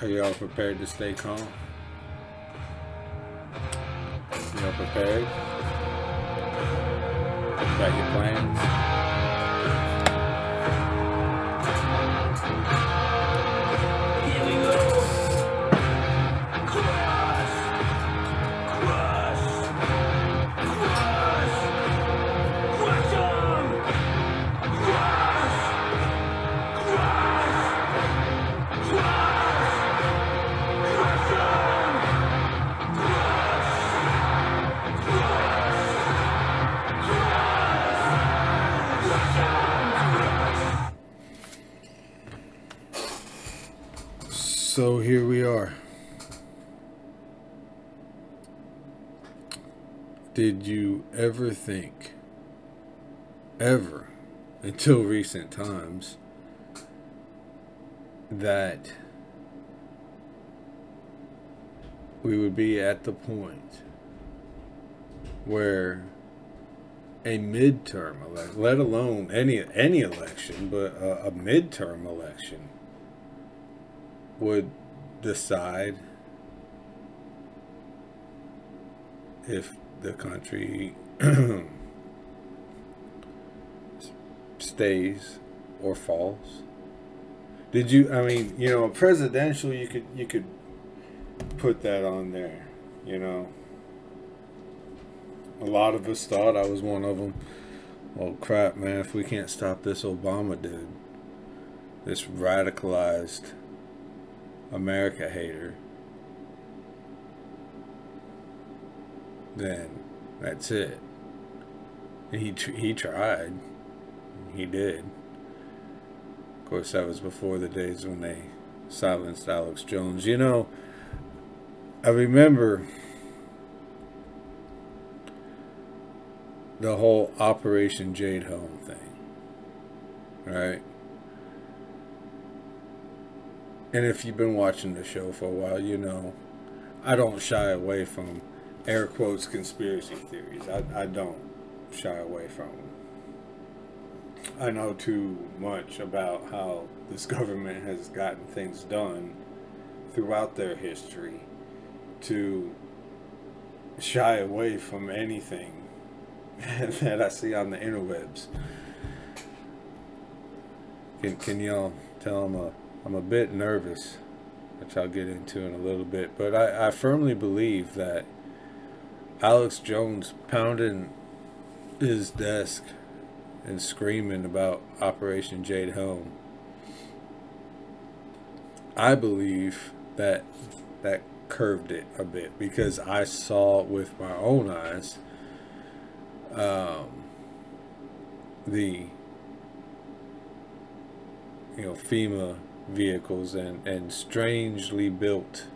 Are y'all prepared to stay calm? Y'all prepared? Got your plans? So here we are. Did you ever think, ever, until recent times, that we would be at the point where a midterm election, let alone any any election, but a, a midterm election, would decide if the country stays or falls. Did you? I mean, you know, presidential. You could you could put that on there. You know, a lot of us thought I was one of them. Well, crap, man! If we can't stop this Obama dude, this radicalized America hater, then that's it. He he tried, he did. Of course, that was before the days when they silenced Alex Jones. You know, I remember the whole Operation Jade Helm thing, right? And if you've been watching the show for a while, you know I don't shy away from air quotes conspiracy theories. I, I don't shy away from them. I know too much about how this government has gotten things done throughout their history to shy away from anything that I see on the interwebs. Can, can y'all tell I'm a I'm a bit nervous, which I'll get into in a little bit, but I, I firmly believe that Alex Jones pounding his desk and screaming about Operation Jade Helm. I believe that that curved it a bit because I saw with my own eyes um, the you know FEMA vehicles and and strangely built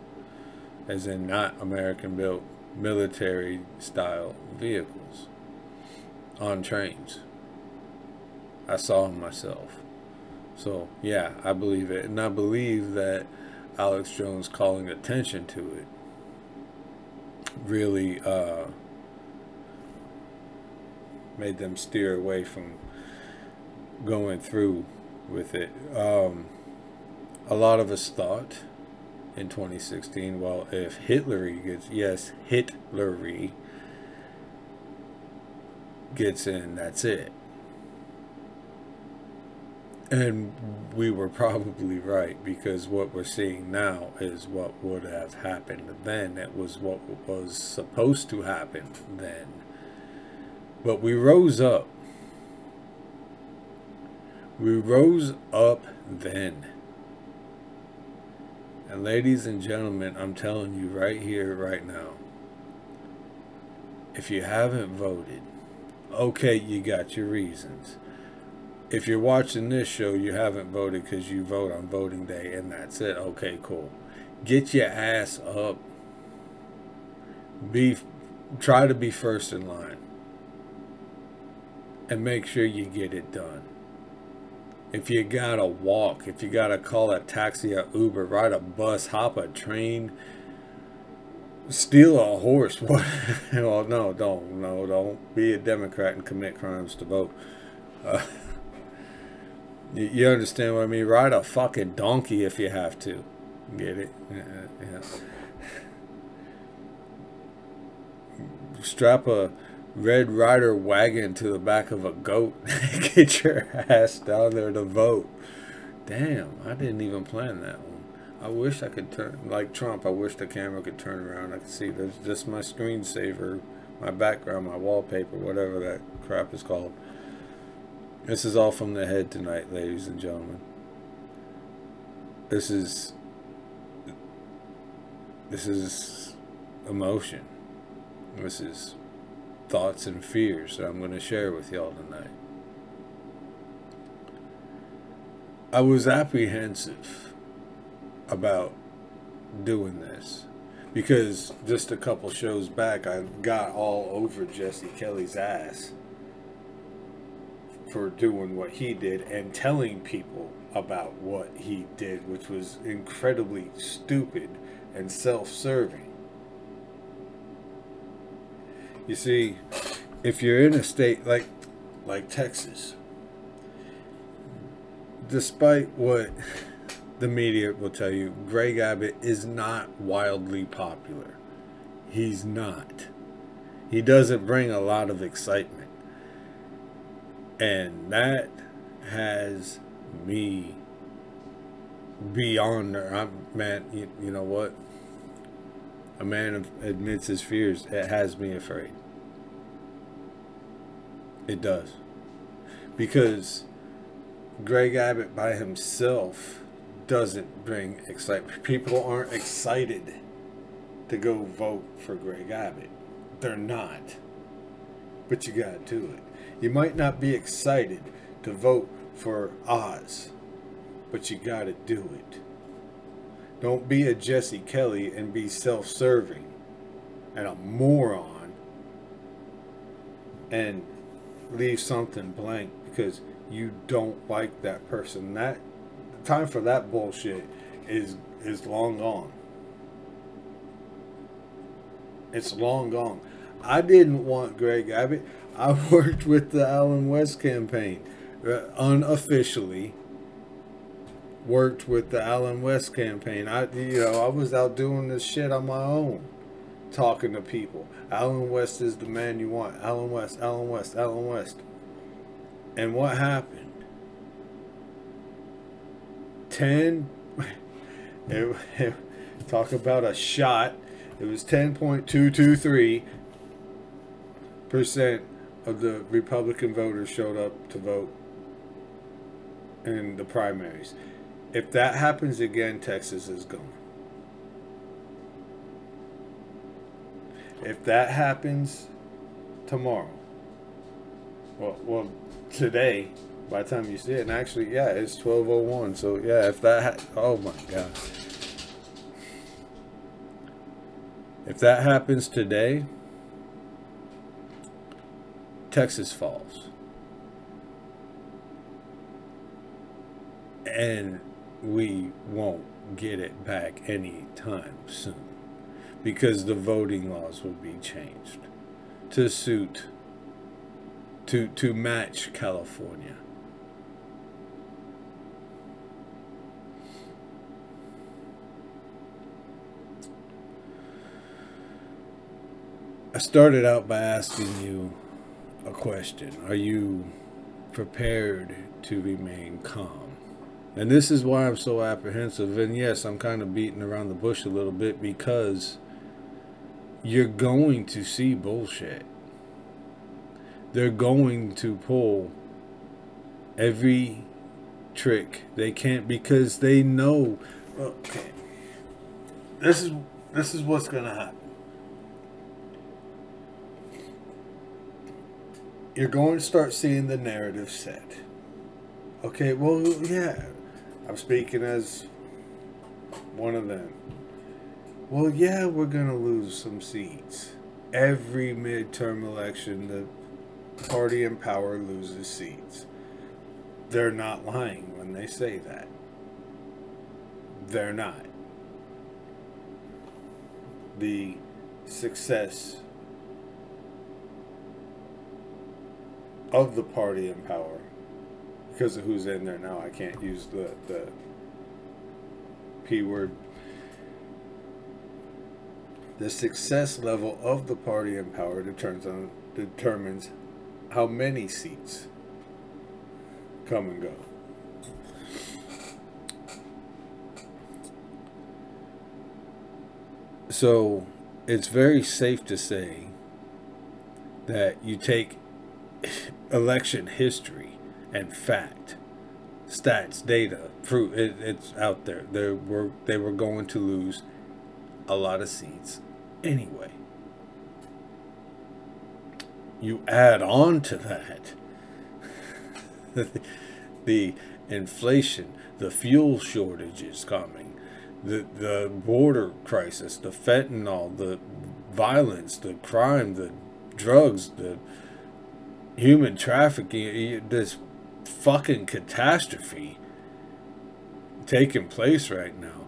as in not American built military style vehicles on trains. I saw them myself. So, yeah, I believe it. And I believe that Alex Jones calling attention to it really uh, made them steer away from going through with it. Um, a lot of us thought in 2016, well, if Hitlery gets, yes, Hitlery gets in, that's it. And we were probably right because what we're seeing now is what would have happened then. It was what was supposed to happen then. But we rose up. We rose up then. And ladies and gentlemen, I'm telling you right here, right now, if you haven't voted, okay, you got your reasons. If you're watching this show, you haven't voted because you vote on voting day and that's it. Okay, cool. Get your ass up. Be try to be first in line. And make sure you get it done. If you gotta walk, if you gotta call a taxi or Uber, ride a bus, hop a train, steal a horse. What? well, no, don't, no, don't be a Democrat and commit crimes to vote. Uh, you, you understand what I mean? Ride a fucking donkey if you have to. Get it? Yeah. Strap a Red Rider wagon to the back of a goat. Get your ass down there to vote. Damn, I didn't even plan that one. I wish I could turn, like Trump, I wish the camera could turn around. I could see there's just my screensaver, my background, my wallpaper, whatever that crap is called. This is all from the head tonight, ladies and gentlemen. This is this is emotion. This is thoughts and fears that I'm going to share with y'all tonight. I was apprehensive about doing this because just a couple shows back I got all over Jesse Kelly's ass for doing what he did and telling people about what he did, which was incredibly stupid and self serving. You see, if you're in a state like like Texas, despite what the media will tell you, Greg Abbott is not wildly popular. He's not. He doesn't bring a lot of excitement. And that has me beyond there. I'm man, you, you know what? A man admits his fears. It has me afraid. It does. Because Greg Abbott by himself doesn't bring excitement. People aren't excited to go vote for Greg Abbott. They're not. But you gotta do it. You might not be excited to vote for Oz, but you gotta do it. Don't be a Jesse Kelly and be self serving and a moron and leave something blank because you don't like that person. That time for that bullshit is is long gone. It's long gone. I didn't want Greg Abbott. I worked with the Allen West campaign uh, unofficially. Worked with the Allen West campaign. I you know I was out doing this shit on my own, talking to people. Allen West is the man you want. Allen West. Allen West. Allen West. And what happened? 10 it, it, talk about a shot it was 10.223 percent of the republican voters showed up to vote in the primaries if that happens again texas is gone if that happens tomorrow well, well today by the time you see it. And actually, yeah, it's 1201. So, yeah, if that, ha- oh my God. If that happens today, Texas falls. And we won't get it back anytime soon because the voting laws will be changed to suit to to match California. I started out by asking you a question. Are you prepared to remain calm? And this is why I'm so apprehensive. And yes, I'm kind of beating around the bush a little bit because you're going to see bullshit. They're going to pull every trick they can't because they know okay. This is this is what's to happen. you're going to start seeing the narrative set. Okay, well, yeah, I'm speaking as one of them. Well, yeah, we're going to lose some seats. Every midterm election, the party in power loses seats. They're not lying when they say that. They're not. The success of the party in power because of who's in there now. I can't use the the p word the success level of the party in power determines on determines how many seats come and go. So it's very safe to say that you take election history and fact, stats, data, proof. It, it's out there. They were they were going to lose a lot of seats anyway. You add on to that the inflation, the fuel shortages coming, the the border crisis, the fentanyl, the violence, the crime, the drugs, the human trafficking, this fucking catastrophe taking place right now.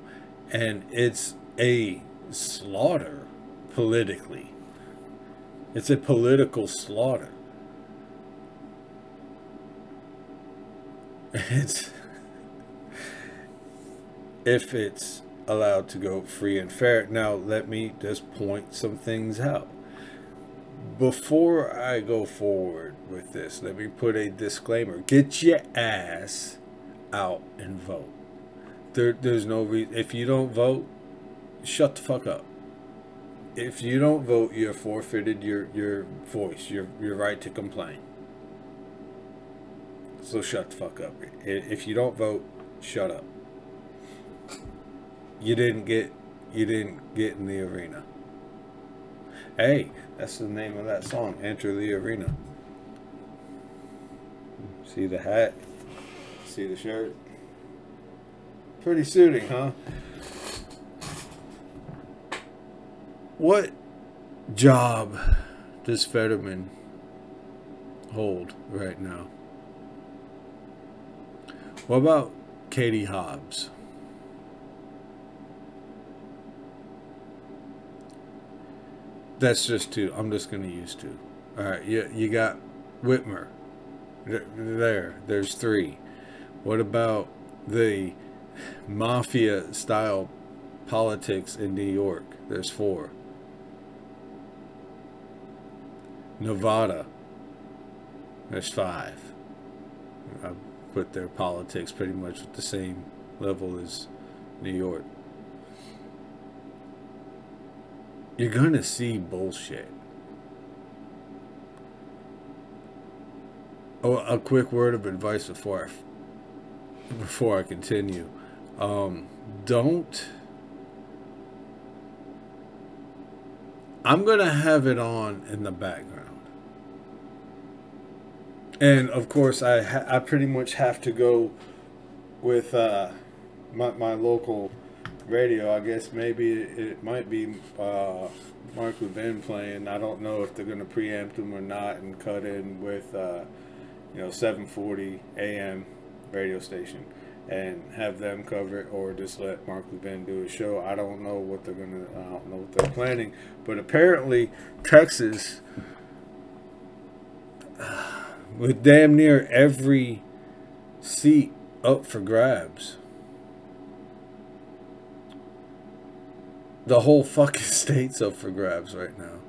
And it's a slaughter politically. It's a political slaughter. It's if it's allowed to go free and fair. Now, let me just point some things out. Before I go forward with this, let me put a disclaimer. Get your ass out and vote. There, there's no reason. If you don't vote, shut the fuck up. If you don't vote, you're forfeited your, your voice, your, your right to complain. So shut the fuck up. If you don't vote, shut up. You didn't get you didn't get in the arena. Hey, that's the name of that song, Enter the Arena. See the hat? See the shirt? Pretty suiting, huh? What job does Fetterman hold right now? What about Katie Hobbs? That's just two. I'm just going to use two. All right, you, you got Whitmer. There, there's three. What about the mafia style politics in New York? There's four. Nevada. There's five. I put their politics pretty much at the same level as New York. You're gonna see bullshit. Oh, a quick word of advice before I before I continue. Um, don't. I'm gonna have it on in the background, and of course, I I pretty much have to go with uh, my my local radio, I guess maybe it, might be uh, Mark Levin playing. I don't know if they're going to preempt him or not and cut in with, uh, you know, 740 AM radio station and have them cover it or just let Mark Levin do a show. I don't know what they're going to, I don't know what they're planning. But apparently, Texas, with damn near every seat up for grabs The whole fucking state's up for grabs right now.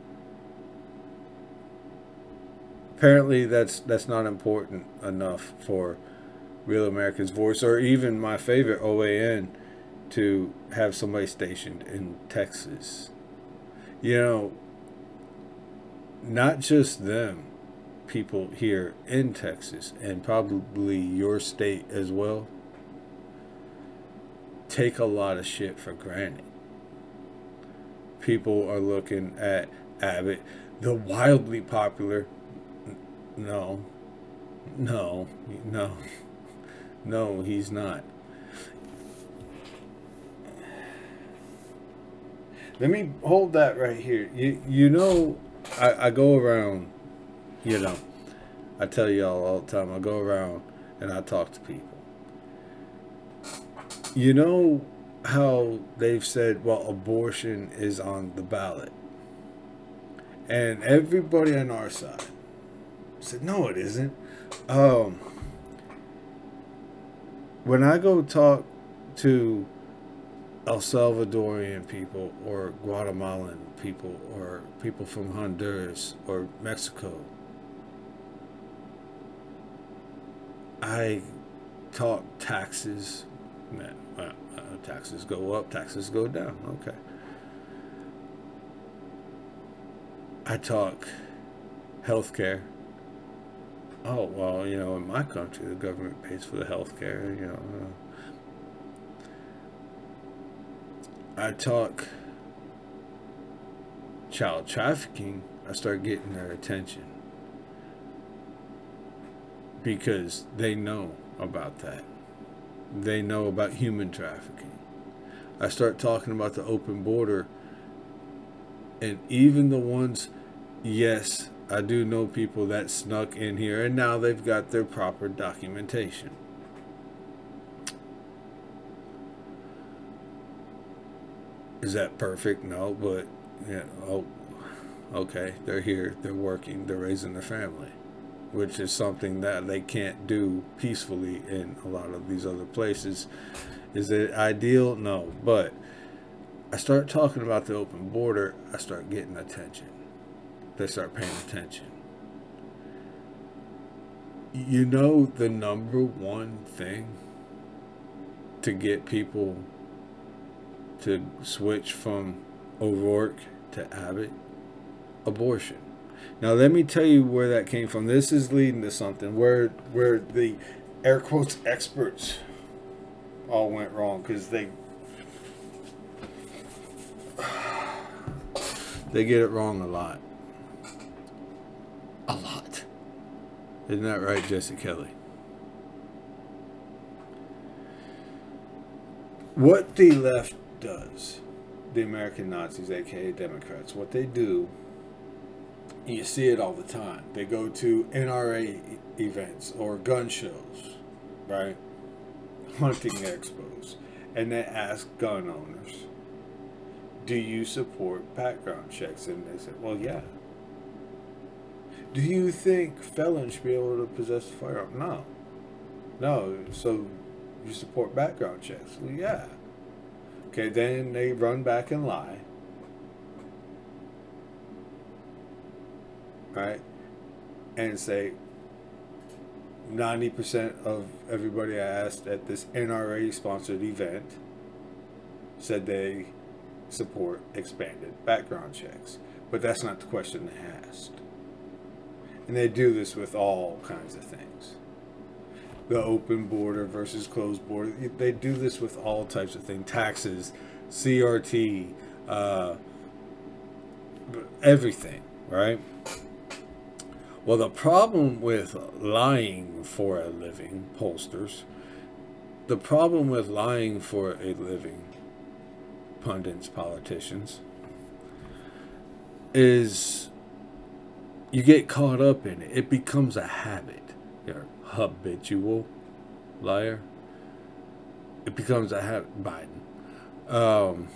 Apparently, that's that's not important enough for Real America's Voice or even my favorite OAN to have somebody stationed in Texas. You know, not just them, people here in Texas and probably your state as well, take a lot of shit for granted people are looking at Abbott, the wildly popular. No, no, no, no, he's not. Let me hold that right here. You you know, I, I go around, you know, I tell y'all all the time. I go around and I talk to people. You know how they've said, well, abortion is on the ballot. And everybody on our side said, no, it isn't. Um, when I go talk to El Salvadorian people or Guatemalan people or people from Honduras or Mexico. I talk taxes. Well, uh, taxes go up, taxes go down. Okay. I talk healthcare. Oh well, you know, in my country, the government pays for the healthcare. You know, uh, I talk child trafficking. I start getting their attention because they know about that. They know about human trafficking. I start talking about the open border, and even the ones, yes, I do know people that snuck in here, and now they've got their proper documentation. Is that perfect? No, but yeah, oh, okay, they're here, they're working, they're raising their family which is something that they can't do peacefully in a lot of these other places. Is it ideal? No. But I start talking about the open border, I start getting attention. They start paying attention. You know, the number one thing to get people to switch from O'Rourke to Abbott? Abortion. Now let me tell you where that came from. This is leading to something where where the air quotes experts all went wrong because they they get it wrong a lot. A lot. Isn't that right, Jesse Kelly? What the left does, the American Nazis, aka Democrats, what they do you see it all the time. They go to NRA events or gun shows, right? Hunting expos, and they ask gun owners, "Do you support background checks?" And they say, "Well, yeah." Do you think felons should be able to possess a firearm? No. No. So you support background checks? Well, yeah. Okay, then they run back and lie right? And say 90% of everybody I asked at this NRA sponsored event said they support expanded background checks. But that's not the question they asked. And they do this with all kinds of things. The open border versus closed border. They do this with all types of things. Taxes, CRT, uh, everything, right? Well, the problem with lying for a living, pollsters, the problem with lying for a living, pundits, politicians, is you get caught up in it. It becomes a habit. You're habitual liar. It becomes a habit. Biden. Um,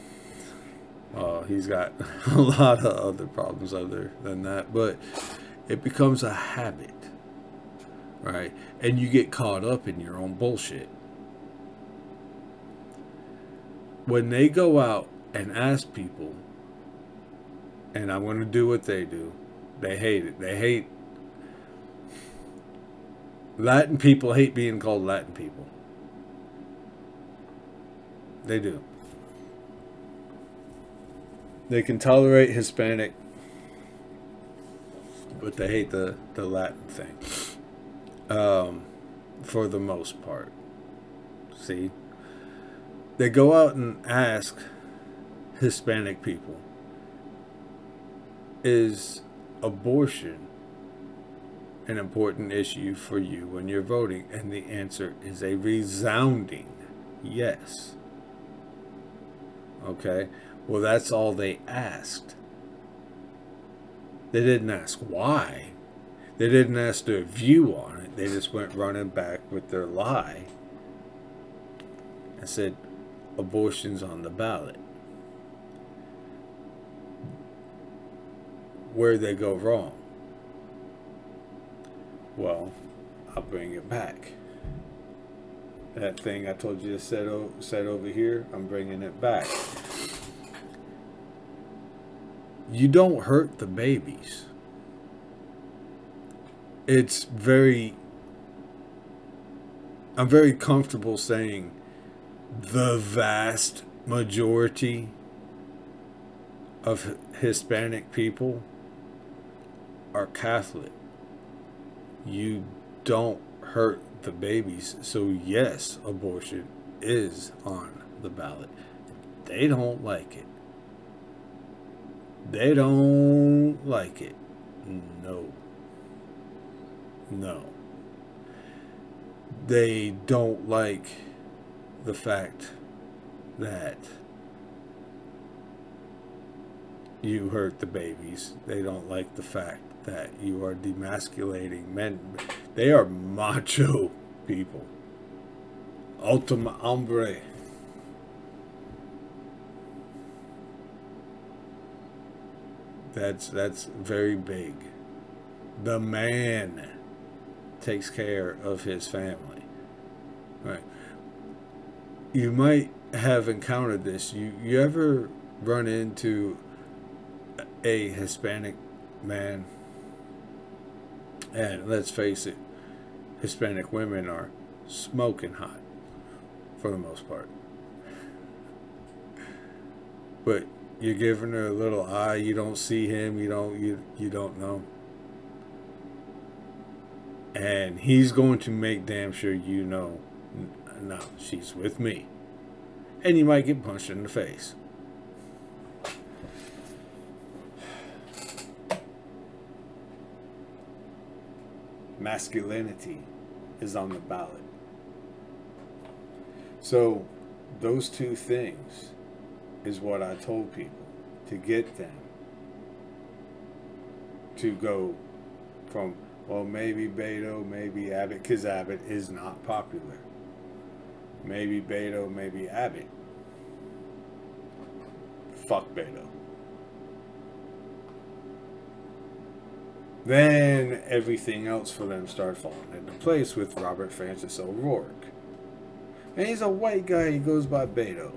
he's got a lot of other problems other than that, but it becomes a habit, right? And you get caught up in your own bullshit. When they go out and ask people, and I'm going to do what they do, they hate it. They hate. Latin people hate being called Latin people. They do. They can tolerate Hispanic but they hate the, the Latin thing. Um, for the most part. See? They go out and ask Hispanic people Is abortion an important issue for you when you're voting? And the answer is a resounding yes. Okay? Well, that's all they asked. They didn't ask why. They didn't ask their view on it. They just went running back with their lie and said abortion's on the ballot. Where'd they go wrong? Well, I'll bring it back. that thing I told you to set, o- set over here, I'm bringing it back. You don't hurt the babies. It's very. I'm very comfortable saying the vast majority of Hispanic people are Catholic. You don't hurt the babies. So, yes, abortion is on the ballot. They don't like it. They don't like it. No. No. They don't like the fact that you hurt the babies. They don't like the fact that you are demasculating men. They are macho people. Ultima hombre. That's that's very big. The man takes care of his family. Right. You might have encountered this. You you ever run into a Hispanic man? And let's face it, Hispanic women are smoking hot for the most part. But you're giving her a little eye, you don't see him, you don't you you don't know. And he's going to make damn sure you know "N- no, she's with me. And you might get punched in the face. Masculinity is on the ballot. So, those two things is what I told people to get them to go from, well, maybe Beto, maybe Abbott, because Abbott is not popular. Maybe Beto, maybe Abbott. Fuck Beto. Then everything else for them start falling into place with Robert Francis O'Rourke. And he's a white guy, he goes by Beto.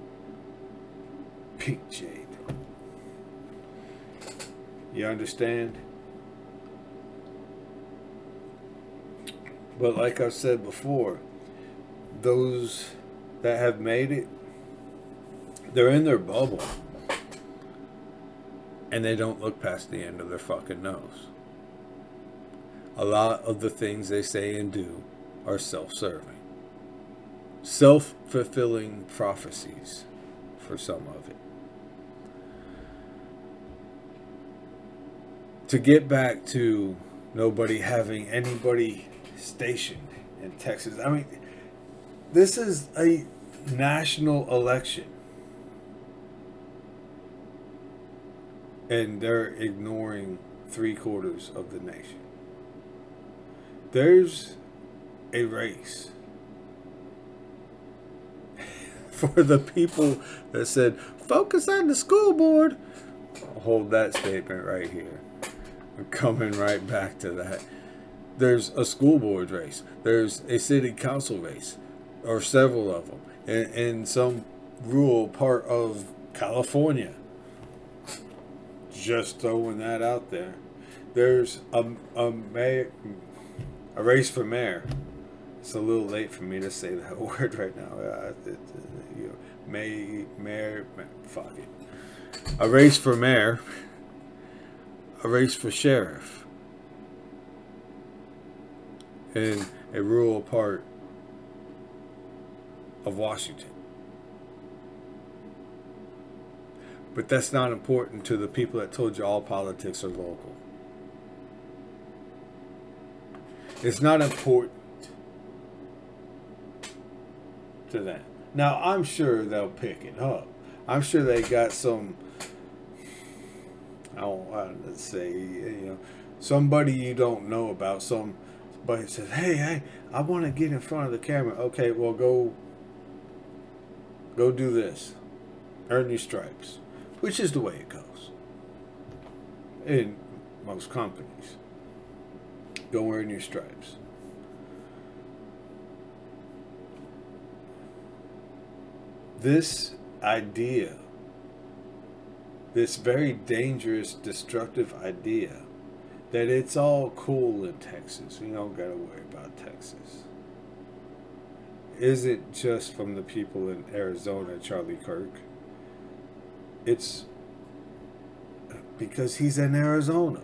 Pink Jade. You understand? But like I've said before, those that have made it, they're in their bubble. And they don't look past the end of their fucking nose. A lot of the things they say and do are self serving, self fulfilling prophecies for some of it. To get back to nobody having anybody stationed in Texas, I mean, this is a national election. And they're ignoring three quarters of the nation. There's a race for the people that said, focus on the school board. Hold that statement right here. Coming right back to that. There's a school board race, there's a city council race, or several of them, in, in some rural part of California. Just throwing that out there. There's a, a mayor, a race for mayor. It's a little late for me to say that word right now. Uh, it, you know, may, mayor, ma- fuck it. A race for mayor. A race for sheriff. In a rural part of Washington. But that's not important to the people that told you all politics are local. It's not important to them. Now, I'm sure they'll pick it up. I'm sure they got some, I don't want to say, you know, somebody you don't know about. Some somebody says, hey, hey, I want to get in front of the camera. Okay, well, go, go do this. Earn your stripes, which is the way it goes in most companies. Go earn your stripes. this idea, this very dangerous, destructive idea, that it's all cool in Texas. We don't got to worry about Texas. Isn't just from the people in Arizona, Charlie Kirk. It's because he's in Arizona.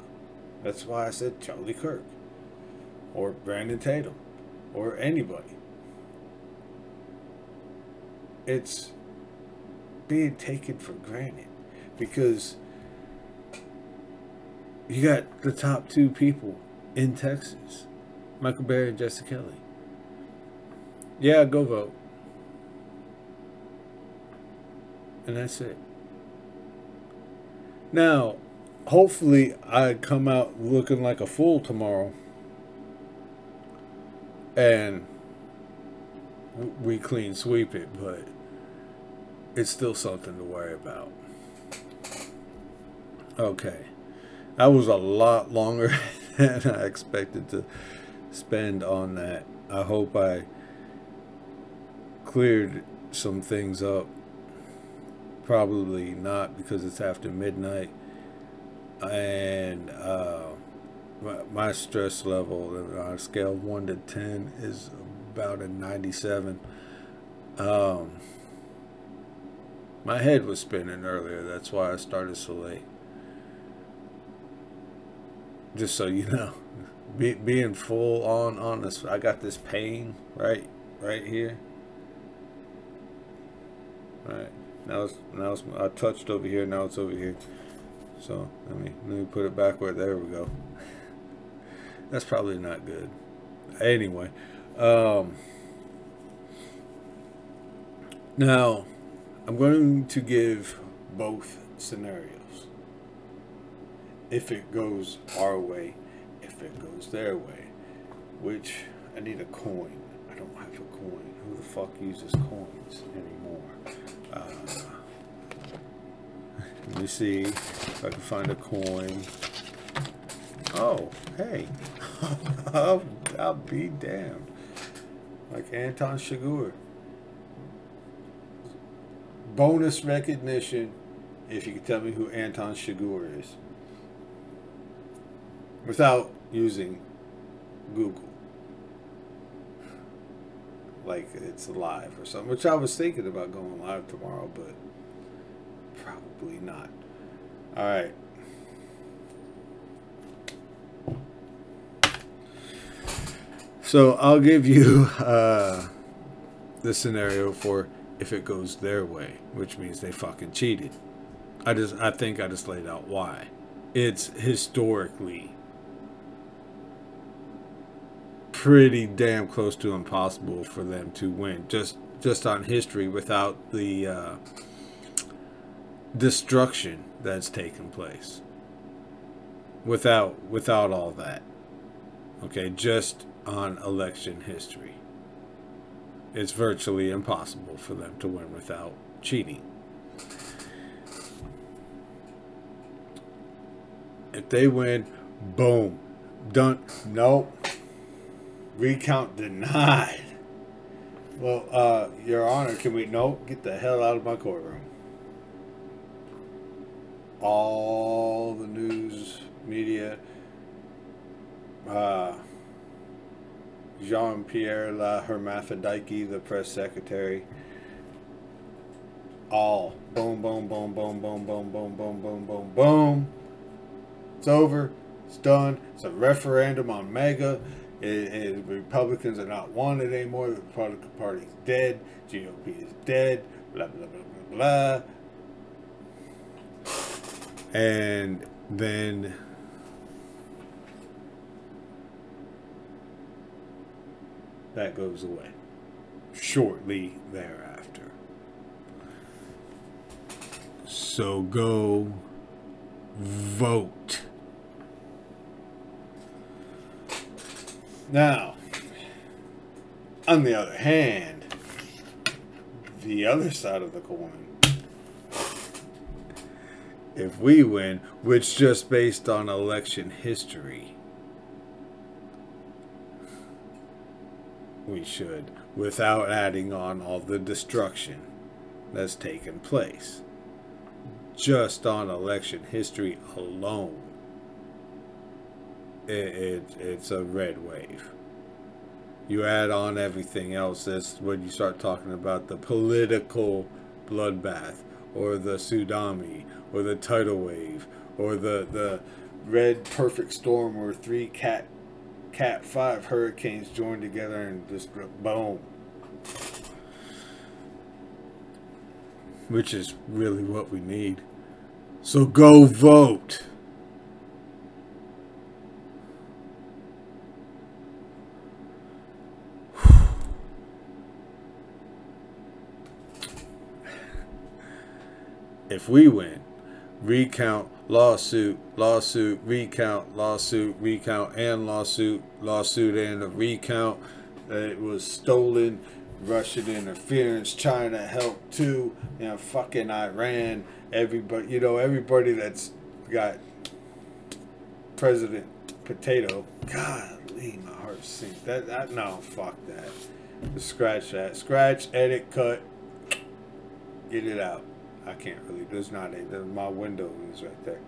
That's why I said Charlie Kirk or Brandon Tatum or anybody. It's being taken for granted because you got the top two people in Texas Michael Berry and Jesse Kelly. Yeah, go vote. And that's it. Now, hopefully, I come out looking like a fool tomorrow. And we clean sweep it, but it's still something to worry about. Okay. That was a lot longer than I expected to spend on that. I hope I cleared some things up. Probably not because it's after midnight. And uh, my, my stress level on a scale of 1 to 10 is about a 97. Um, my head was spinning earlier. That's why I started so late. Just so you know, Be, being full on on this, I got this pain right, right here. All right, now it's now it's I touched over here. Now it's over here. So let me let me put it back where there we go. That's probably not good. Anyway, um, now I'm going to give both scenarios. If it goes our way, if it goes their way, which I need a coin. I don't have a coin. Who the fuck uses coins anymore? Uh, let me see if I can find a coin. Oh, hey. I'll, I'll be damned. Like Anton Chigurh. Bonus recognition if you can tell me who Anton Chigurh is. Without using Google. Like it's live or something. Which I was thinking about going live tomorrow, but probably not. Alright. So I'll give you uh, the scenario for if it goes their way, which means they fucking cheated. I just I think I just laid out why. It's historically pretty damn close to impossible for them to win just just on history without the uh, destruction that's taken place. Without without all that. Okay, just on election history. It's virtually impossible for them to win without cheating. If they win, boom, done. Nope. Recount denied. Well, uh, Your Honor, can we no get the hell out of my courtroom? All the news media, uh, Jean Pierre La Hermaphrodite, the press secretary. All boom, boom, boom, boom, boom, boom, boom, boom, boom, boom, boom. It's over. It's done. It's a referendum on MAGA. Republicans are not wanted anymore. The Republican Party is dead. GOP is dead. Blah blah blah blah blah. And then that goes away shortly thereafter. So go vote. Now, on the other hand, the other side of the coin, if we win, which just based on election history, we should, without adding on all the destruction that's taken place just on election history alone. It, it, it's a red wave. You add on everything else, that's when you start talking about the political bloodbath, or the tsunami, or the tidal wave, or the, the red perfect storm or three cat cat five hurricanes joined together and just boom. Which is really what we need. So go vote. If we win, recount, lawsuit, lawsuit, recount, lawsuit, recount, and lawsuit, lawsuit, and a recount. It was stolen, Russian interference, China helped too, you know, fucking Iran, everybody, you know, everybody that's got President Potato. Golly, my heart sinks. That, that, no, fuck that. Scratch that. Scratch, edit, cut, get it out. I can't really. There's not a. There's my window is right there.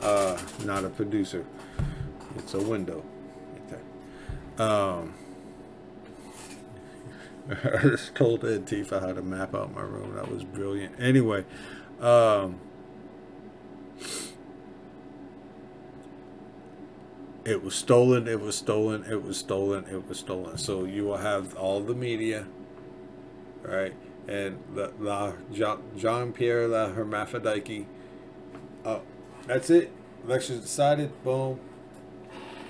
Uh, not a producer. It's a window right there. Um, I just told Antifa how to map out my room. That was brilliant. Anyway, um, it was stolen. It was stolen. It was stolen. It was stolen. So you will have all the media, right? And the, la Jean Pierre La Hermaphrodite. Uh, that's it. Election decided. Boom.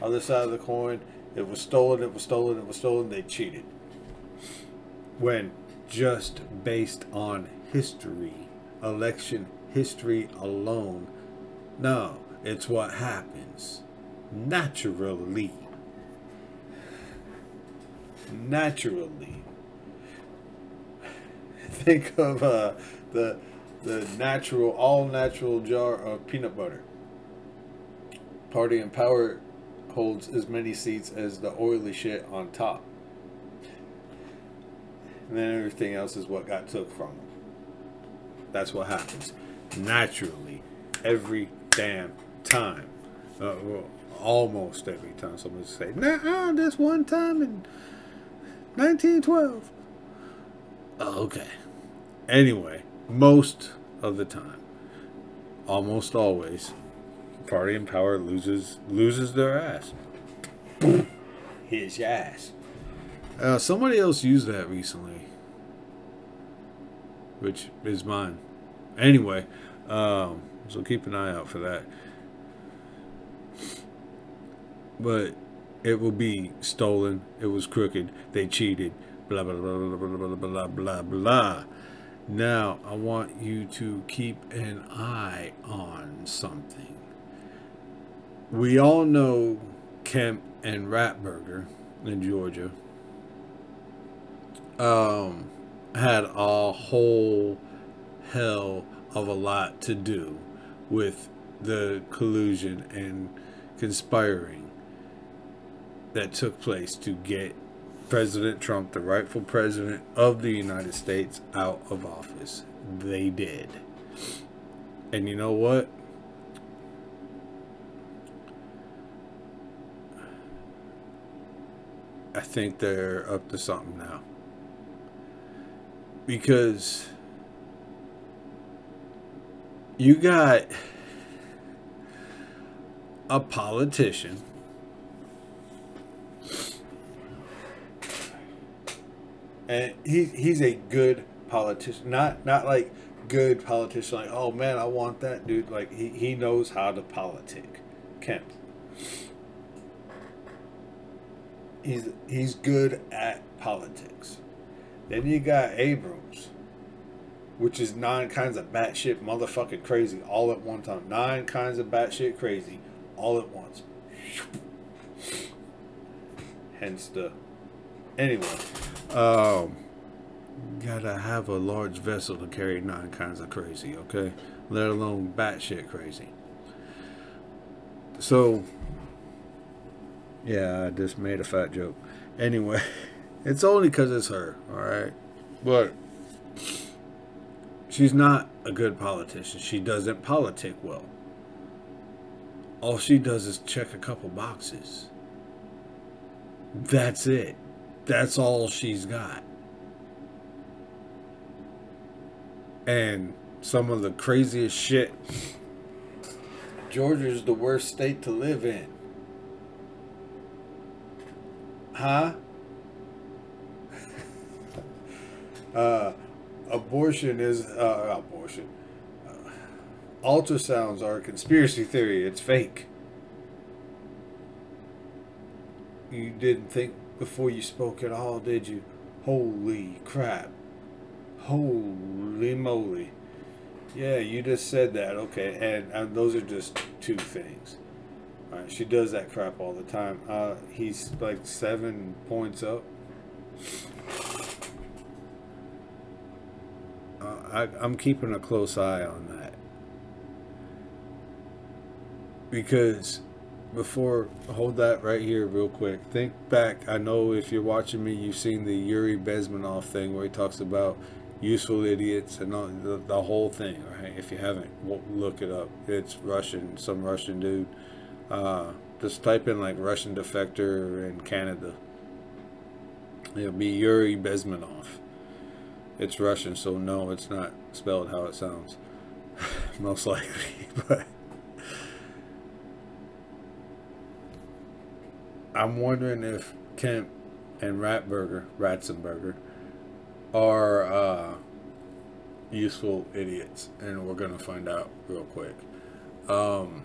Other side of the coin. It was stolen. It was stolen. It was stolen. They cheated. When just based on history, election history alone. No, it's what happens naturally. Naturally think of uh, the the natural, all natural jar of peanut butter. Party and Power holds as many seats as the oily shit on top. And then everything else is what got took from them. That's what happens naturally every damn time. Uh, well, almost every time someone say, "Nah, this one time in 1912." Oh, okay. Anyway, most of the time, almost always, party in power loses loses their ass. His ass. Uh, somebody else used that recently, which is mine. Anyway, um, so keep an eye out for that. But it will be stolen. It was crooked. They cheated blah, blah, blah, blah, blah, blah, blah, blah. Now, I want you to keep an eye on something. We all know Kemp and Ratburger in Georgia um, had a whole hell of a lot to do with the collusion and conspiring that took place to get President Trump, the rightful president of the United States, out of office. They did. And you know what? I think they're up to something now. Because you got a politician and he he's a good politician. Not not like good politician. Like oh man, I want that dude. Like he he knows how to politic. Kemp. He's he's good at politics. Then you got Abrams, which is nine kinds of batshit motherfucking crazy all at one time. Nine kinds of batshit crazy all at once. Hence the Anyway, um, gotta have a large vessel to carry nine kinds of crazy, okay? Let alone batshit crazy. So, yeah, I just made a fat joke. Anyway, it's only because it's her, alright? But She's not a good politician. She doesn't politic well. All she does is check a couple boxes. That's it. That's all she's got. And some of the craziest shit. Georgia's the worst state to live in. Huh? uh, abortion is uh, abortion. Uh, ultrasounds are a conspiracy theory. It's fake. You didn't think before you spoke at all, did you? Holy crap. Holy moly. Yeah, you just said that. Okay, and, and those are just two things. All right, she does that crap all the time. Uh, he's like seven points up. Uh, I, I'm keeping a close eye on that because before hold that right here real quick. Think back. I know if you're watching me, you've seen the Yuri Bezmenov thing where he talks about useful idiots and all, the, the whole thing. Right? If you haven't, look it up. It's Russian, some Russian dude. Uh, just type in like Russian defector in Canada. It'll be Yuri Bezmenov. It's Russian, so no, it's not spelled how it sounds. Most likely, but. I'm wondering if Kemp and Ratburger, Ratzenberger, are uh, useful idiots, and we're gonna find out real quick. Um,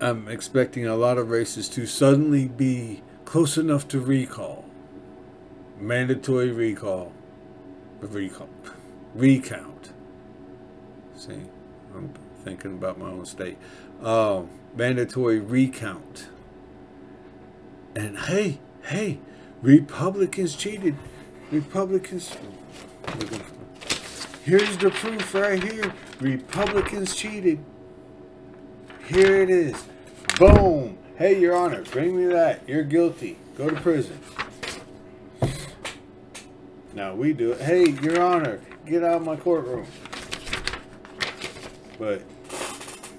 I'm expecting a lot of races to suddenly be close enough to recall, mandatory recall, recall, recount. See, I'm thinking about my own state. Um, mandatory recount. And hey, hey, Republicans cheated. Republicans. Here's the proof right here. Republicans cheated. Here it is. Boom. Hey, Your Honor, bring me that. You're guilty. Go to prison. Now we do it. Hey, Your Honor, get out of my courtroom. But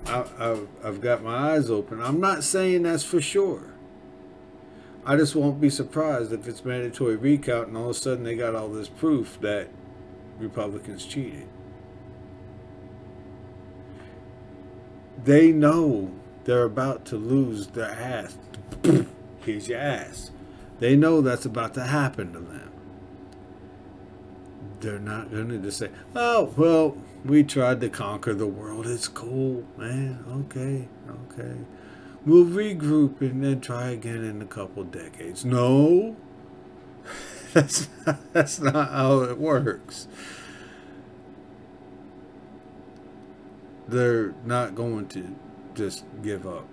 I, I've, I've got my eyes open. I'm not saying that's for sure. I just won't be surprised if it's mandatory recount and all of a sudden they got all this proof that Republicans cheated. They know they're about to lose their ass. Here's your ass. They know that's about to happen to them. They're not going to just say, oh, well, we tried to conquer the world. It's cool, man. Okay, okay. We'll regroup and then try again in a couple decades. No, that's not, that's not how it works. They're not going to just give up.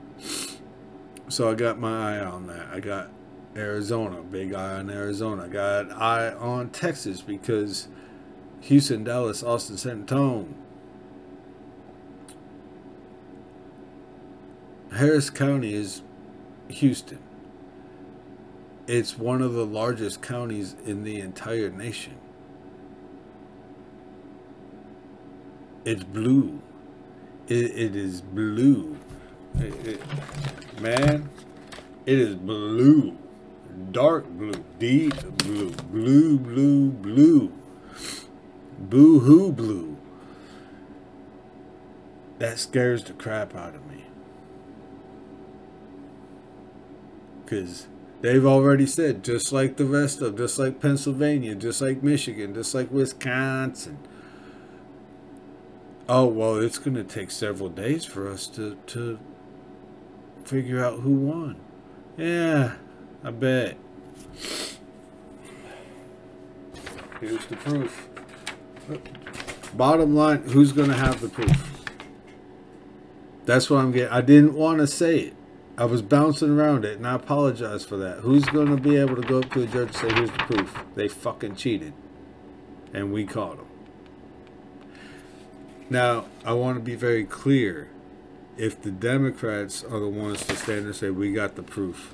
So I got my eye on that. I got Arizona, big eye on Arizona. I got eye on Texas because Houston, Dallas, Austin, San Antonio. Harris County is Houston. It's one of the largest counties in the entire nation. It's blue. It, it is blue. It- it- man, it is blue. Dark blue. Deep blue. Blue, blue, blue. Boo hoo blue. That scares the crap out of me. Because they've already said, just like the rest of, just like Pennsylvania, just like Michigan, just like Wisconsin. Oh, well, it's going to take several days for us to, to figure out who won. Yeah, I bet. Here's the proof. Bottom line, who's going to have the proof? That's what I'm getting. I didn't want to say it. I was bouncing around it, and I apologize for that. Who's going to be able to go up to a judge and say, here's the proof? They fucking cheated. And we caught them. Now, I want to be very clear. If the Democrats are the ones to stand and say, we got the proof,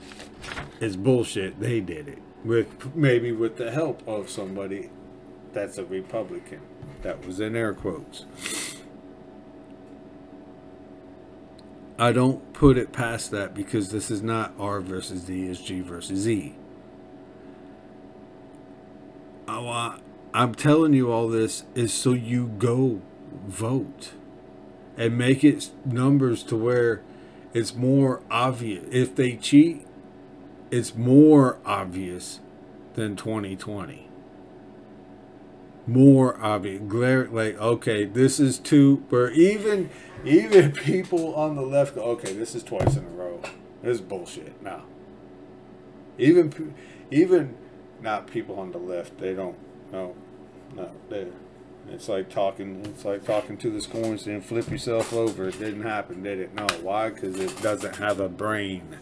it's bullshit. They did it. with maybe with the help of somebody that's a Republican. That was in air quotes. I don't put it past that because this is not R versus D, it's G versus I, I'm telling you all this is so you go vote and make it numbers to where it's more obvious. If they cheat, it's more obvious than 2020. More obvious. Glare like okay, this is two where even even people on the left go, okay, this is twice in a row. This is bullshit. Now. Even even not people on the left, they don't no no they it's like talking it's like talking to the scorns and flip yourself over. It didn't happen, did it? No. Why? Because it doesn't have a brain.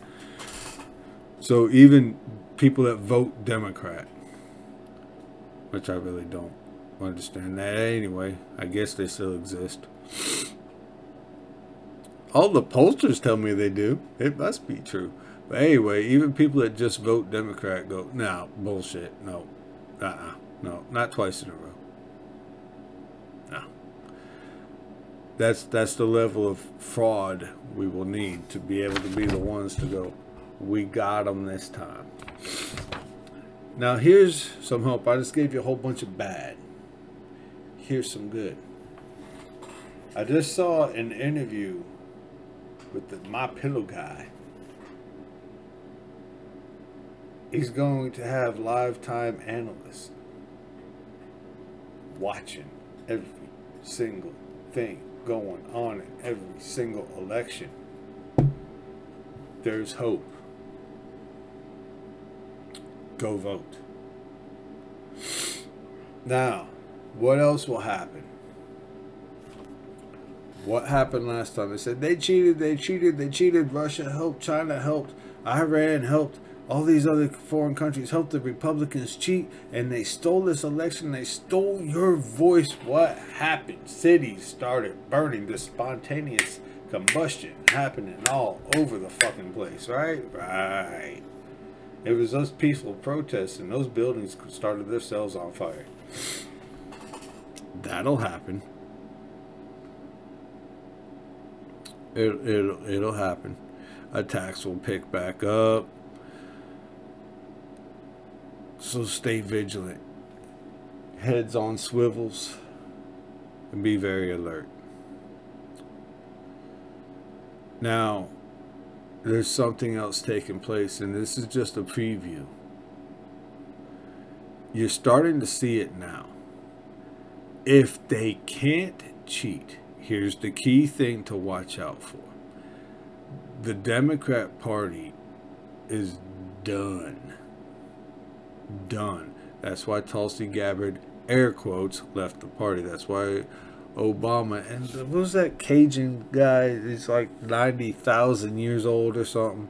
So even people that vote Democrat, which I really don't understand that anyway, I guess they still exist. All the pollsters tell me they do. It must be true. But anyway, even people that just vote Democrat go, no, bullshit. No. Uh uh No. Not twice in a row. No. That's that's the level of fraud we will need to be able to be the ones to go, we got them this time. Now here's some hope. I just gave you a whole bunch of bad. Here's some good. I just saw an interview with the My Pillow guy. He's going to have lifetime analysts watching every single thing going on in every single election. There's hope. Go vote. Now, what else will happen? What happened last time? They said they cheated, they cheated, they cheated. Russia helped, China helped, Iran helped, all these other foreign countries helped the Republicans cheat, and they stole this election. They stole your voice. What happened? Cities started burning. This spontaneous combustion happening all over the fucking place, right? Right. It was those peaceful protests, and those buildings started themselves on fire. That'll happen. It, it'll, it'll happen. Attacks will pick back up. So stay vigilant. Heads on swivels. And be very alert. Now, there's something else taking place, and this is just a preview. You're starting to see it now. If they can't cheat, here's the key thing to watch out for the Democrat Party is done. Done. That's why Tulsi Gabbard, air quotes, left the party. That's why Obama and was that Cajun guy? He's like ninety thousand years old or something.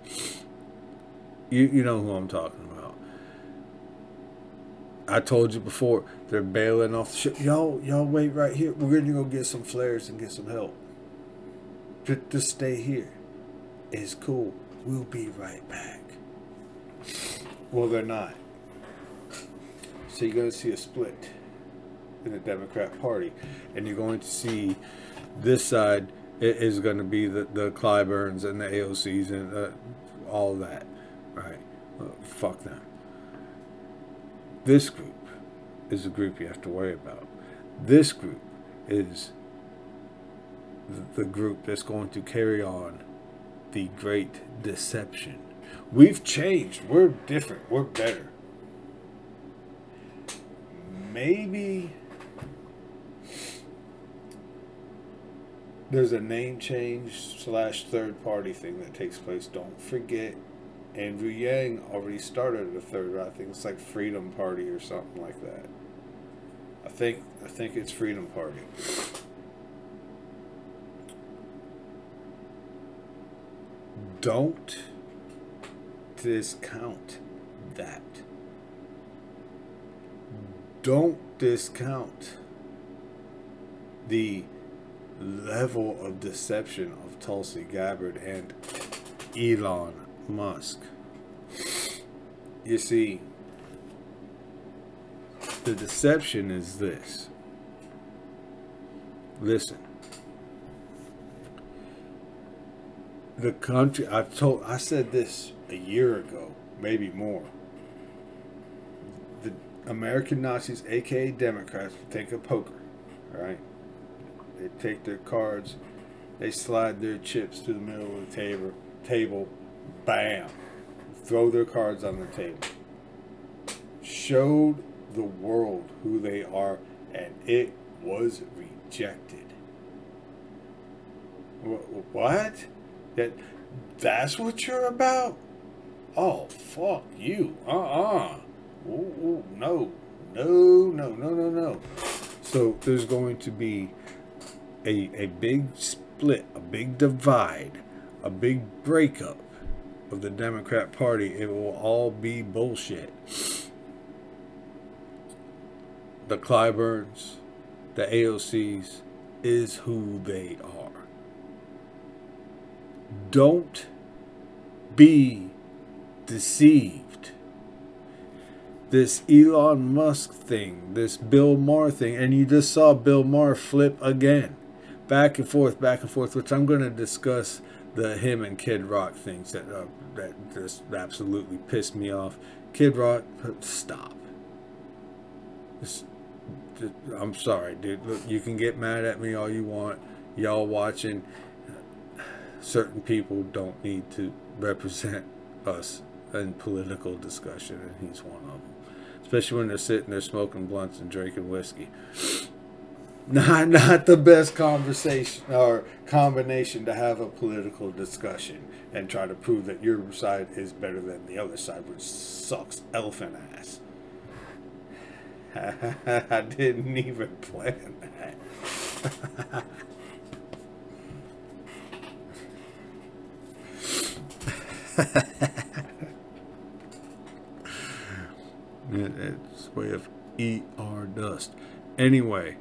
You you know who I'm talking about. I told you before they're bailing off the ship. Y'all y'all wait right here. We're gonna go get some flares and get some help. Just, just stay here. It's cool. We'll be right back. Well, they're not. So you're to see a split in the Democrat Party, and you're going to see this side is going to be the the Clyburns and the AOCs and uh, all that, right? Uh, fuck them. This group is a group you have to worry about. This group is the, the group that's going to carry on the great deception. We've changed. We're different. We're better. Maybe there's a name change slash third party thing that takes place. Don't forget, Andrew Yang already started a third. I think it's like Freedom Party or something like that. I think I think it's Freedom Party. Don't discount that. Don't discount the level of deception of Tulsi Gabbard and Elon Musk. You see, the deception is this. Listen. The country I told I said this a year ago, maybe more. The American Nazis, aka Democrats, think of poker, right? They take their cards, they slide their chips to the middle of the table, table, bam, throw their cards on the table. Showed the world who they are, and it was rejected. What? That that's what you're about? Oh fuck you! Uh uh Ooh, ooh, no, no, no, no, no, no. So there's going to be a a big split, a big divide, a big breakup of the Democrat Party. It will all be bullshit. The Clyburns, the AOCs, is who they are. Don't be deceived. This Elon Musk thing, this Bill Maher thing, and you just saw Bill Maher flip again. Back and forth, back and forth, which I'm going to discuss the him and Kid Rock things that uh, that just absolutely pissed me off. Kid Rock, stop. Just- just- I'm sorry, dude. Look, you can get mad at me all you want. Y'all watching, certain people don't need to represent us in political discussion, and he's one of them. Especially when they're sitting there smoking blunts and drinking whiskey. Not not the best conversation or combination to have a political discussion and try to prove that your side is better than the other side, which sucks elephant ass. I didn't even plan that. It- It's way of ER dust. Anyway,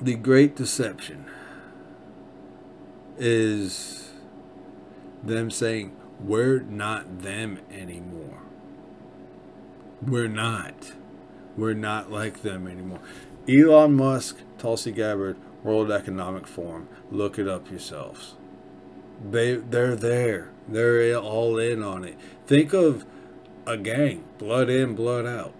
the great deception is them saying, We're not them anymore. We're not. We're not like them anymore. Elon Musk, Tulsi Gabbard, World Economic Forum. Look it up yourselves. They they're there. They're all in on it. Think of a gang, blood in, blood out.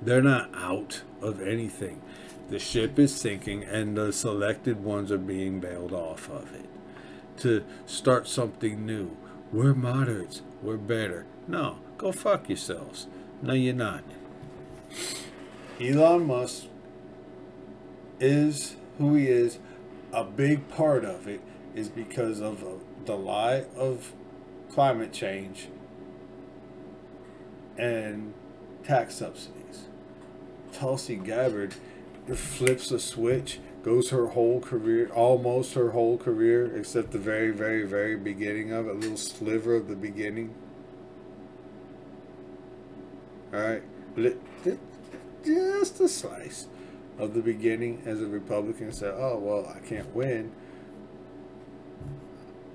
They're not out of anything. The ship is sinking and the selected ones are being bailed off of it. To start something new. We're moderates. We're better. No, go fuck yourselves. No, you're not. Elon Musk is who he is. A big part of it is because of uh, the lie of climate change and tax subsidies. Tulsi Gabbard flips a switch, goes her whole career, almost her whole career, except the very, very, very beginning of it, a little sliver of the beginning. Alright? Li- li- Just a slice of the beginning as a Republican said, oh, well, I can't win.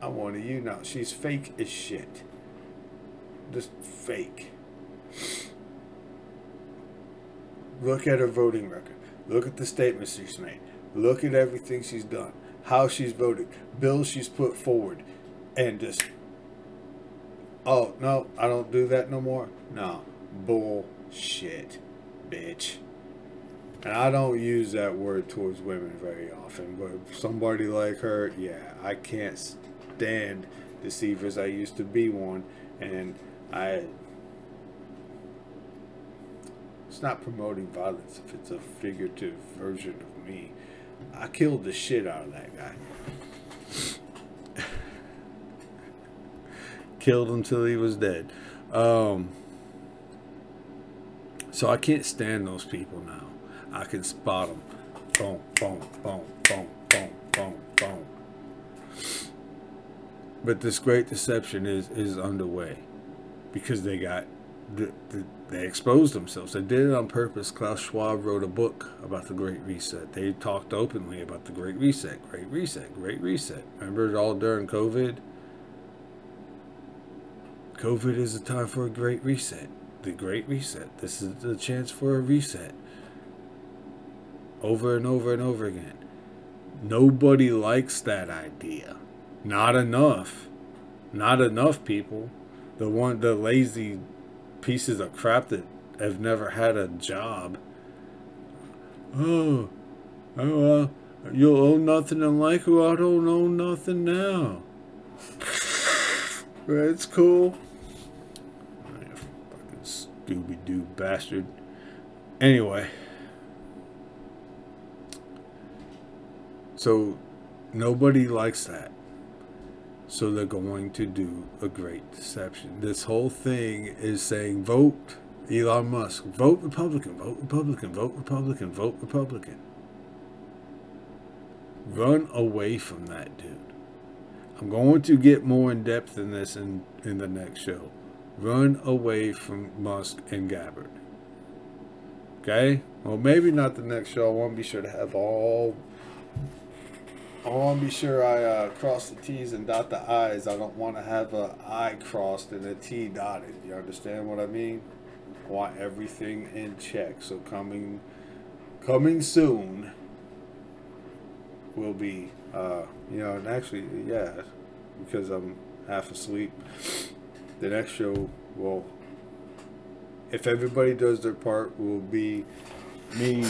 One of you now. She's fake as shit. Just fake. Look at her voting record. Look at the statements she's made. Look at everything she's done. How she's voted. Bills she's put forward. And just, oh, no, I don't do that no more. No. Bullshit, bitch. And I don't use that word towards women very often, but somebody like her, yeah, I can't stand deceivers. I used to be one, and I. It's not promoting violence if it's a figurative version of me. I killed the shit out of that guy. Killed him till he was dead. Um, so I can't stand those people now. I can spot them. Boom, boom, boom, boom, boom, boom, boom. But this great deception is is underway because they got they exposed themselves. They did it on purpose. Klaus Schwab wrote a book about the Great Reset. They talked openly about the Great Reset, Great Reset, Great Reset. Remember it all during COVID? COVID is a time for a great reset. the great reset. This is the chance for a reset. Over and over and over again. Nobody likes that idea. Not enough. Not enough people. The one the lazy pieces of crap that have never had a job. Oh, oh, you'll own nothing in life. I don't own nothing now. It's cool. You fucking Scooby Doo bastard. Anyway. So, nobody likes that. So, they're going to do a great deception. This whole thing is saying vote Elon Musk, vote Republican, vote Republican, vote Republican, vote Republican. Run away from that dude. I'm going to get more in depth in this in, in the next show. Run away from Musk and Gabbard. Okay? Well, maybe not the next show. I want to be sure to have all. I want to be sure I uh, cross the T's and dot the I's. I don't want to have a I crossed and a T dotted. You understand what I mean? I want everything in check. So coming, coming soon will be uh, you know, and actually, yeah, because I'm half asleep. The next show will, if everybody does their part, will be me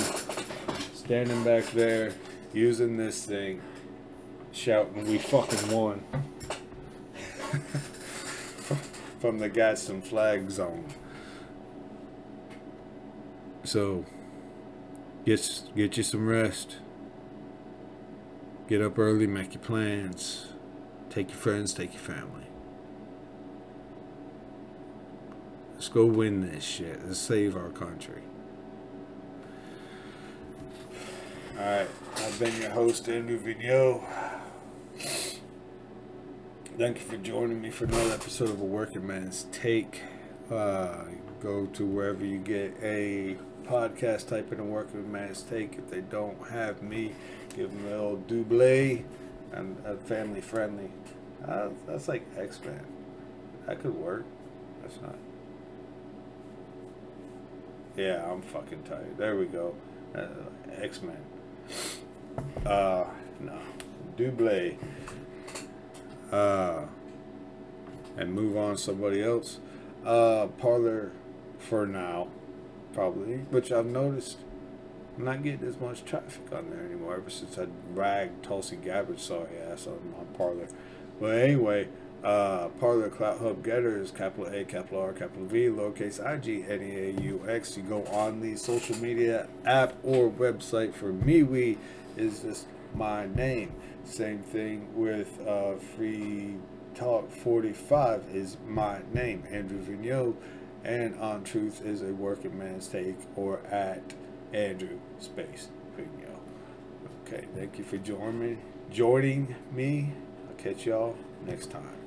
standing back there using this thing, shouting, "We fucking won!" from the guys, Gadsden flag zone. So, get get you some rest. Get up early, make your plans. Take your friends, take your family. Let's go win this shit. Let's save our country. Alright, I've been your host, Andrew Vigneaux. Thank you for joining me for another episode of A Working Man's Take. Uh, go to wherever you get a podcast, type in A Working Man's Take. If they don't have me, give them a little double and uh, family friendly. Uh, that's like X Men. That could work. That's not. Yeah, I'm fucking tired. There we go. Uh, X Men. Uh, no. Double. Uh, and move on to somebody else. Uh, Parler for now, probably, which I've noticed I'm not getting as much traffic on there anymore ever since I ragged Tulsi Gabbard sorry ass on, my Parler. But anyway, uh, Parler Clout Hub Gettr is capital A, capital R, capital V, lowercase I G N E A U X. You go on the social media app or website for MeWe is just my name. Same thing with uh, Free Talk 45 is my name, Andrew Vigneaux. And On Truth is a working man's take or at Andrew Space Vigneaux. Okay, thank you for joining me. Joining me. I'll catch y'all next time.